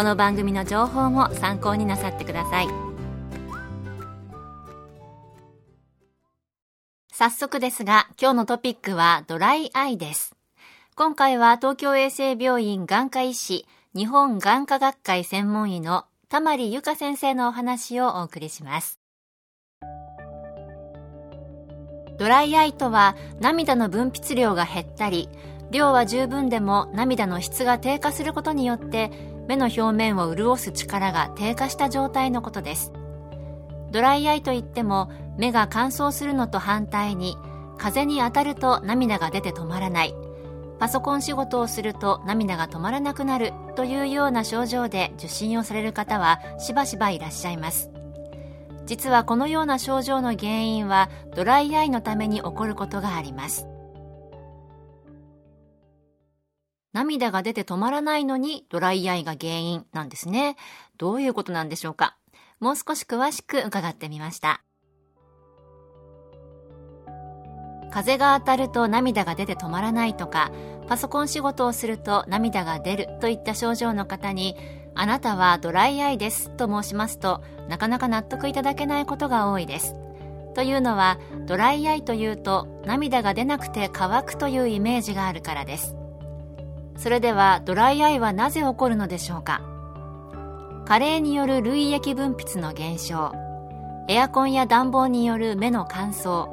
この番組の情報も参考になさってください。早速ですが今日のトピックはドライアイです。今回は東京衛生病院眼科医師日本眼科学会専門医の田ま由香先生のお話をお送りします。ドライアイとは涙の分泌量が減ったり量は十分でも涙の質が低下することによって目の表面を潤す力が低下した状態のことです。ドライアイといっても目が乾燥するのと反対に風に当たると涙が出て止まらない。パソコン仕事をすると涙が止まらなくなるというような症状で受診をされる方はしばしばいらっしゃいます。実はこのような症状の原因はドライアイのために起こることがあります。涙が出て止まらないのにドライアイが原因なんですね。どういうことなんでしょうか。もう少し詳しく伺ってみました。風が当たると涙が出て止まらないとかパソコン仕事をすると涙が出るといった症状の方にあなたはドライアイですと申しますとなかなか納得いただけないことが多いです。というのはドライアイというと涙が出なくて乾くというイメージがあるからです。それではドライアイはなぜ起こるのでしょうか？加齢による涙液分泌の減少エアコンや暖房による目の乾燥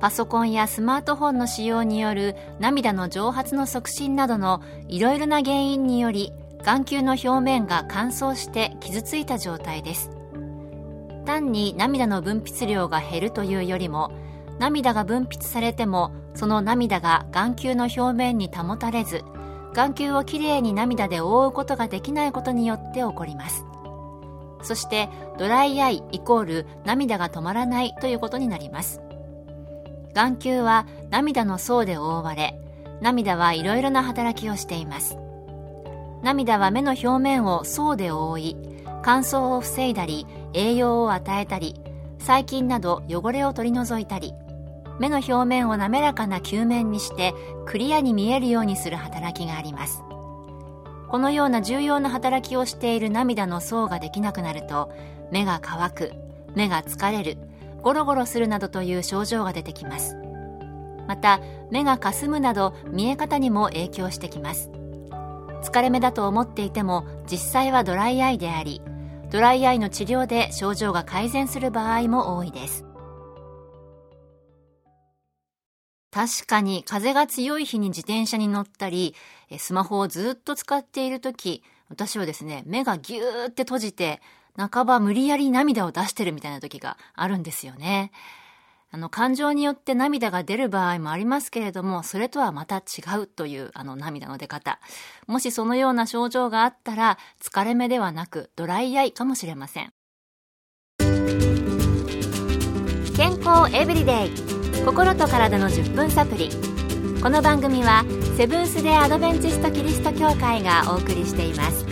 パソコンやスマートフォンの使用による涙の蒸発の促進などのいろいろな原因により眼球の表面が乾燥して傷ついた状態です。単に涙の分泌量が減るというよりも涙が分泌されてもその涙が眼球の表面に保たれず眼球をきれいに涙で覆うことができないことによって起こります。そしてドライアイイコール涙が止まらないということになります。眼球は涙の層で覆われ涙はいろいろな働きをしています。涙は目の表面を層で覆い乾燥を防いだり栄養を与えたり細菌など汚れを取り除いたり目の表面を滑らかな球面にしてクリアに見えるようにする働きがあります。このような重要な働きをしている涙の層ができなくなると目が乾く目が疲れるゴロゴロするなどという症状が出てきます。また目がかすむなど見え方にも影響してきます。疲れ目だと思っていても実際はドライアイでありドライアイの治療で症状が改善する場合も多いです。確かに風が強い日に自転車に乗ったりスマホをずっと使っている時私はですね目がギューって閉じて半ば無理やり涙を出してるみたいな時があるんですよねあの、感情によって涙が出る場合もありますけれども、それとはまた違うという、あの、涙の出方。もしそのような症状があったら、疲れ目ではなく、ドライアイかもしれません。健康エブリデイ。心と体の10分サプリ。この番組は、セブンス・デ・アドベンチスト・キリスト教会がお送りしています。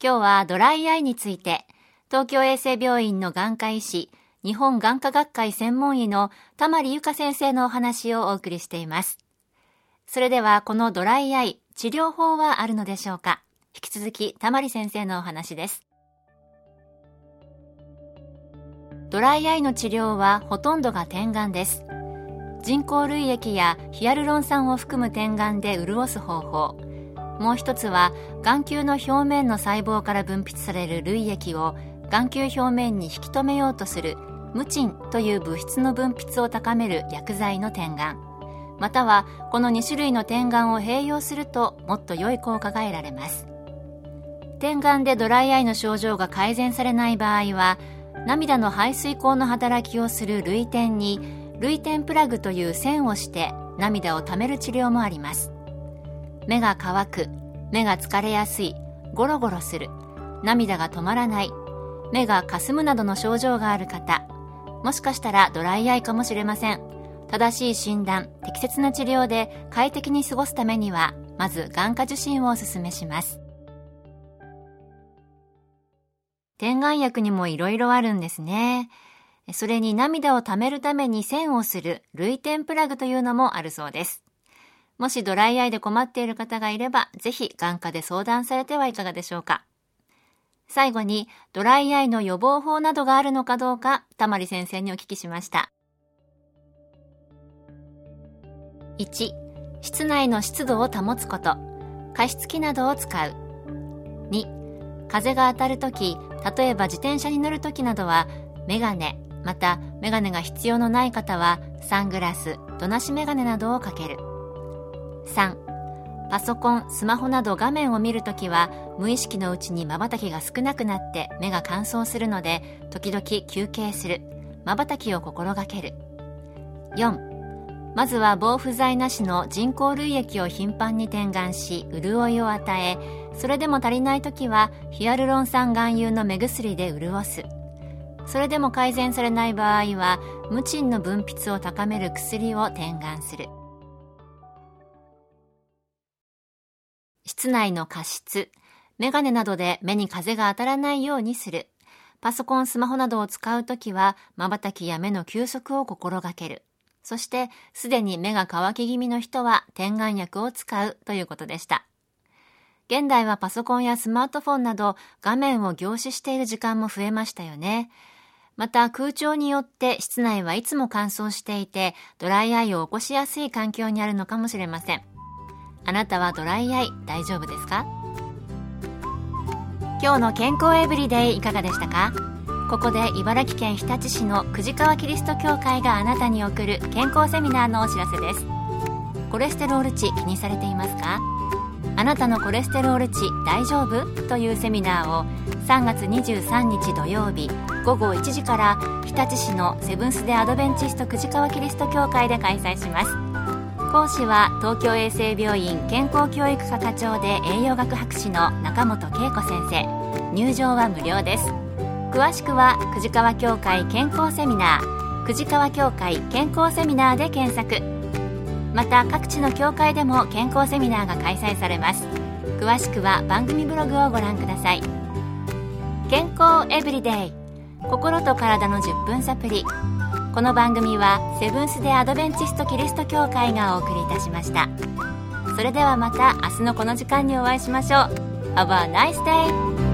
今日はドライアイについて、東京衛生病院の眼科医師、日本眼科学会専門医の田ま由香先生のお話をお送りしています。それではこのドライアイ、治療法はあるのでしょうか？引き続き田ま先生のお話です。ドライアイの治療はほとんどが点眼です。人工涙液やヒアルロン酸を含む点眼で潤す方法、もう一つは眼球の表面の細胞から分泌される涙液を眼球表面に引き止めようとするムチンという物質の分泌を高める薬剤の点眼。またはこの2種類の点眼を併用するともっと良い効果が得られます。点眼でドライアイの症状が改善されない場合は涙の排水口の働きをする涙点に涙点プラグという線をして涙をためる治療もあります。目が乾く目が疲れやすいゴロゴロする涙が止まらない目がかすむなどの症状がある方もしかしたらドライアイかもしれません。正しい診断適切な治療で快適に過ごすためにはまず眼科受診をお勧めします。点眼薬にもいろいろあるんですねそれに涙を溜めるために線をする涙点プラグというのもあるそうですもしドライアイで困っている方がいれば、ぜひ眼科で相談されてはいかがでしょうか。最後に、ドライアイの予防法などがあるのかどうか、たまり先生にお聞きしました。1、室内の湿度を保つこと。加湿器などを使う。風が当たるとき、例えば自転車に乗るときなどは、メガネ、またメガネが必要のない方は、サングラス、土なしメガネなどをかける。3パソコンスマホなど画面を見るときは無意識のうちにまばたきが少なくなって目が乾燥するので時々休憩するまばたきを心がける4まずは防腐剤なしの人工涙液を頻繁に点眼し潤いを与えそれでも足りない時はヒアルロン酸含有の目薬で潤すそれでも改善されない場合はムチンの分泌を高める薬を点眼する室内の加湿、メガネなどで目に風が当たらないようにする。パソコン、スマホなどを使うときは、瞬きや目の休息を心がける。そして、すでに目が乾き気味の人は、点眼薬を使うということでした。現代はパソコンやスマートフォンなど画面を凝視している時間も増えましたよね。また空調によって室内はいつも乾燥していてドライアイを起こしやすい環境にあるのかもしれません。あなたはドライアイ大丈夫ですか？今日の健康エブリデイいかがでしたか？ここで茨城県日立市の久慈川キリスト教会があなたに送る健康セミナーのお知らせですコレステロール値気にされていますか？あなたのコレステロール値大丈夫？というセミナーを3月23日土曜日午後1時から日立市のセブンス・デ・アドベンチスト久慈川キリスト教会で開催します。講師は東京衛生病院健康教育科課長で栄養学博士の中本恵子先生。入場は無料です。詳しくは久慈川協会健康セミナー。久慈川協会健康セミナーで検索。また各地の協会でも健康セミナーが開催されます。詳しくは番組ブログをご覧ください。健康エブリデイ。心と体の10分サプリこの番組はセブンス・デ・アドベンチスト・キリスト教会がお送りいたしました。それではまた明日のこの時間にお会いしましょう。Have a nice day!